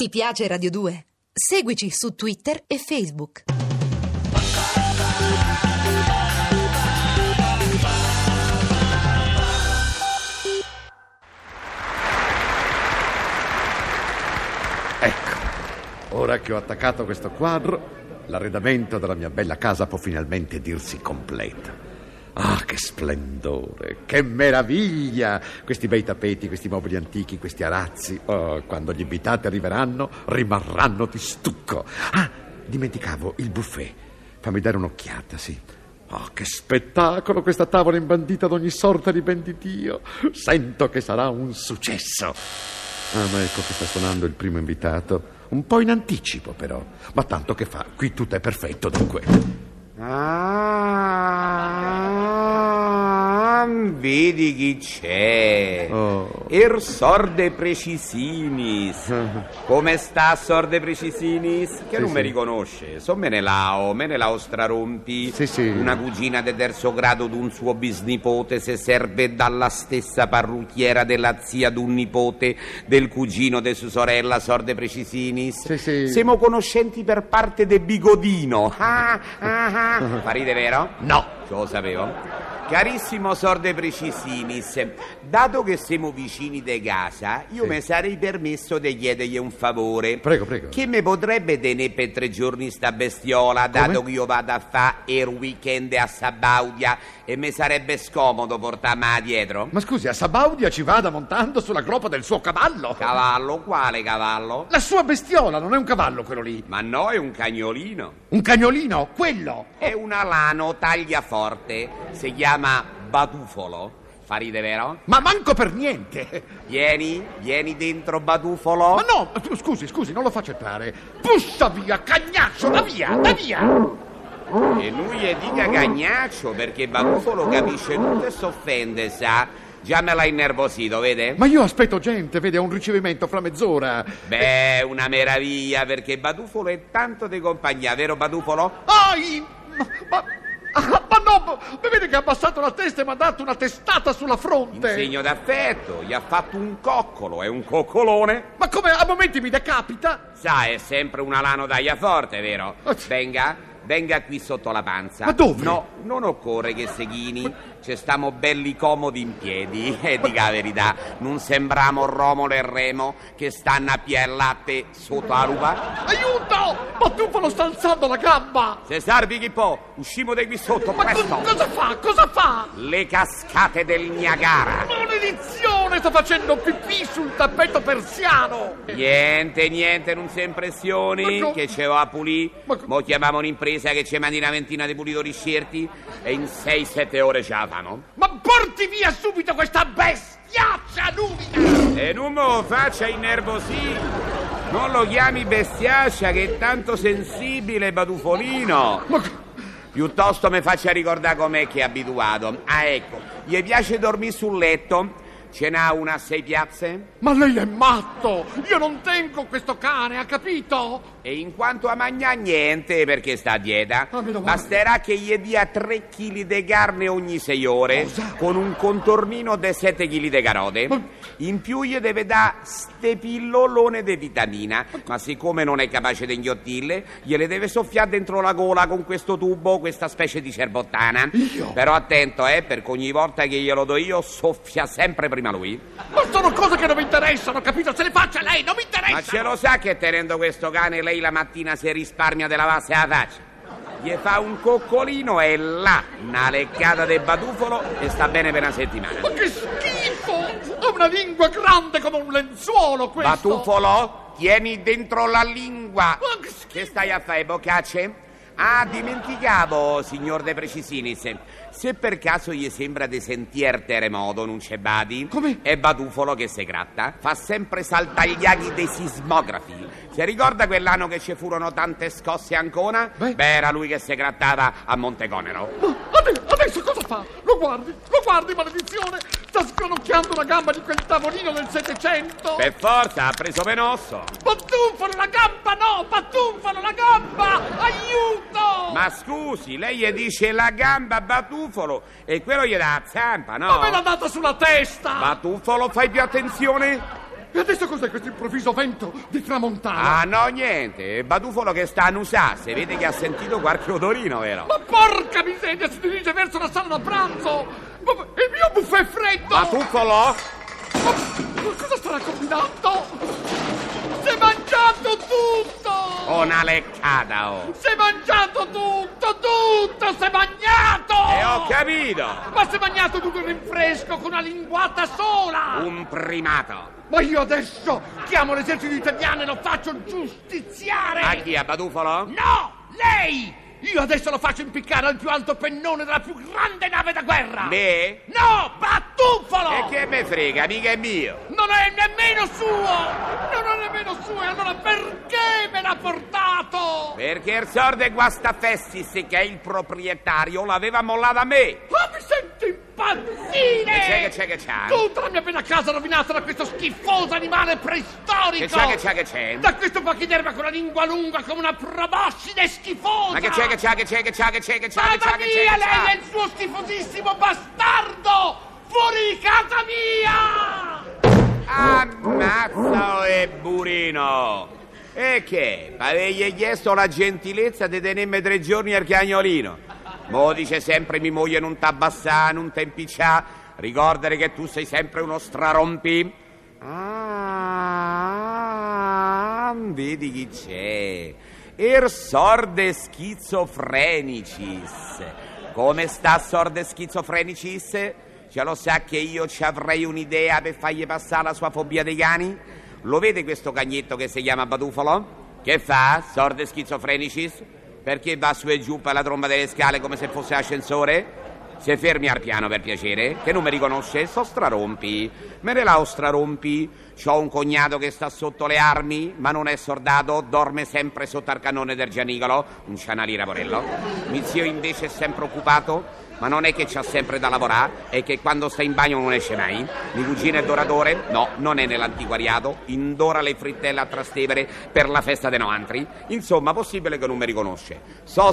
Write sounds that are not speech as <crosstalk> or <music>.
Ti piace Radio 2? Seguici su Twitter e Facebook. Ecco, ora che ho attaccato questo quadro, l'arredamento della mia bella casa può finalmente dirsi completo. Ah, che splendore, che meraviglia! Questi bei tappeti, questi mobili antichi, questi arazzi. Oh, quando gli invitati arriveranno, rimarranno di stucco. Ah, dimenticavo il buffet. Fammi dare un'occhiata, sì. Oh, che spettacolo questa tavola imbandita d'ogni sorta di ben di Dio. Sento che sarà un successo. Ah, ma ecco che sta suonando il primo invitato. Un po' in anticipo, però. Ma tanto che fa, qui tutto è perfetto, dunque. Ah, vedi chi c'è. Oh. Er Sorde Precisinis. <laughs> Come sta Sorde Precisinis? Che Sì, non sì. mi riconosce. So Menelao, Menelao strarompi. Sì, sì. Una cugina di terzo grado d'un suo bisnipote se serve dalla stessa parrucchiera della zia d'un nipote del cugino de sua sorella Sorde Precisinis. Sì, sì. Siamo conoscenti per parte de Bigodino. <laughs> Ah, ah, ah. Fa ride, vero? No. Lo sapevo. Carissimo Sorde Precisinis, dato che siamo vicini di casa, io Sì. mi sarei permesso di chiedergli un favore. Prego, prego. Che mi potrebbe tenere per tre giorni sta bestiola, dato che io vado a fare il weekend a Sabaudia e mi sarebbe scomodo portarmela dietro? Ma scusi, a Sabaudia ci vada montando sulla groppa del suo cavallo. Cavallo? Quale cavallo? La sua bestiola non è un cavallo quello lì. Ma no, è un cagnolino. Un cagnolino, quello. È un alano tagliaforte, si chiama Batufolo. Fa ride, vero? Ma manco per niente. Vieni, vieni dentro Batufolo. Ma no, scusi, scusi, non lo faccia entrare. Pussa via, cagnaccio, da via, da via. E lui gli dica cagnaccio perché Batufolo capisce tutto e s'offende, sa? Già me l'ha innervosito, vede? Ma io aspetto gente, vede, a un ricevimento fra mezz'ora. Beh, una meraviglia perché Batufolo è tanto di compagnia, vero Batufolo? Ai! Ma, ma, ah, ma no, ma vede che ha abbassato la testa e mi ha dato una testata sulla In fronte. segno d'affetto, gli ha fatto un coccolo, è un coccolone. Ma come a momenti mi decapita? Sa, è sempre un alano tagliaforte, vero? Ah. Venga, venga qui sotto la panza. Ma dove? No, non occorre che seghini, ci stiamo belli comodi in piedi. <laughs> E dica la verità, non sembriamo Romolo e Remo che stanno a piè latte sotto la rupa? Aiuto! Ma tu lo sta alzando la gamba! Se sarvi chi può, uscimo di qui sotto, Ma presto! cosa fa? Cosa fa? Le cascate del Niagara. Maledizione, sta facendo pipì sul tappeto persiano! Niente, niente, non si impressioni co- che ce l'ho a pulì. Ma co- Mo chiamiamo un'impresa che ci mandi una ventina di pulitori scerti e in 6-7 ore ce la fanno. Ma porti via subito questa bestiaccia numida! E non me faccia innervosire. Non lo chiami bestiaccia che è tanto sensibile, Badufolino. Ma co- Piuttosto mi faccia ricordare com'è che è abituato. Ah, ecco, gli piace dormire sul letto? Ce n'ha una a sei piazze? Ma lei è matto! Io non tengo questo cane, ha capito? E in quanto a mangiare niente, perché sta a dieta, Ah, basterà che gli dia 3 kg di carne ogni 6 ore, Cosa? con un contornino di 7 kg di carote. Ma- In più gli deve dare ste pillolone di vitamina, ma siccome non è capace di inghiottirle, gliele deve soffiare dentro la gola con questo tubo, questa specie di cerbottana. Io? Però attento, eh, perché ogni volta che glielo do io, soffia sempre prima lui. Ma sono cose che non mi interessano, capito? Se le faccia lei, non mi interessa! Ma ce lo sa che tenendo questo cane lei la mattina si risparmia della lavarsi la faccia? Gli fa un coccolino e là, una leccata di batufolo e sta bene per una settimana. Ma che schifo! Ha una lingua grande come un lenzuolo questo! Batufolo, tieni dentro la lingua. Ma che schifo! Che stai a fare, boccacce? Ah, dimenticavo, signor De Precisinis. Se per caso gli sembra di sentire terremoto, non c'è badi? Come? È Batufolo che si gratta. Fa sempre saltare gli aghi dei sismografi. Si ricorda quell'anno che ci furono tante scosse a Ancona? Beh. era lui che si grattava a Monteconero. Ade- adesso cosa fa? Lo guardi, lo guardi, maledizione! Sta scronocchiando la gamba di quel tavolino del Settecento! Per forza, ha preso Venosso. Pattunfalo la gamba, no! Pattunfalo la gamba! Aiuto! Ma scusi, lei gli dice la gamba Batufolo e quello gli dà la zampa, no? Ma me l'ha data sulla testa! Batufolo, fai più attenzione. E adesso cos'è questo improvviso vento di tramontana? Ah, no, niente. È Badufolo che sta a nusasse. Vede che ha sentito qualche odorino, vero? Ma porca miseria, si dirige verso la sala da pranzo! Ma il mio buffet è freddo! Batuffolo? Ma, ma cosa starà combinando? Si è mangiato tutto! Una leccata, oh. Si è mangiato tutto, tutto! Si è mangiato! E ho capito! Ma si è mangiato tutto il rinfresco con una linguata sola! Un primato. Ma io adesso chiamo l'esercito italiano e lo faccio giustiziare! A chi, a Badufolo? No! Lei! Io adesso lo faccio impiccare al più alto pennone della più grande nave da guerra! Me? No! Batuffolo! E che me frega, mica è mio. Non è nemmeno suo! Non è nemmeno suo! E allora perché me l'ha portato? Perché il sordo e Guastafessis, che è il proprietario, l'aveva mollata a me. Ma mi sento impazzire! Che c'è, che c'è, che c'è? Tutta la mia bella casa rovinata da questo schifoso animale preistorico! Che c'è, che c'è, che c'è? Da questo pachiderma con la lingua lunga come una proboscide schifosa! Ma che c'è, che c'è, che c'è, che c'è, che c'è, che c'è, che c'è, che c'è, via che lei c'è? e il suo schifosissimo bastardo! Fuori di casa mia! Ammazza e burino! E che? Avegli chiesto la gentilezza di tenermi tre giorni al cagnolino. Mo dice sempre mi moglie non t'abbassà, non t'empiccià. Ricordare che tu sei sempre uno strarompi. Ah, vedi chi c'è. Er sorde schizofrenicis. Come sta sorde schizofrenicis? Ce lo sa che io ci avrei un'idea per fargli passare la sua fobia dei cani? Lo vede questo cagnetto che si chiama Badufolo? Che fa, sorde schizofrenicis? Perché va su e giù per la tromba delle scale come se fosse ascensore? Se fermi al piano per piacere, che non mi riconosce, so strarompi. Me ne la strarompi. C'ho un cognato che sta sotto le armi, ma non è soldato, dorme sempre sotto al cannone del Gianicolo, un cianalira porello. Mio zio invece è sempre occupato, ma non è che c'ha sempre da lavorare, è che quando sta in bagno non esce mai. Mi cugino è doratore? No, non è nell'antiquariato, indora le frittelle a Trastevere per la festa dei noantri. Insomma, possibile che non mi riconosce. So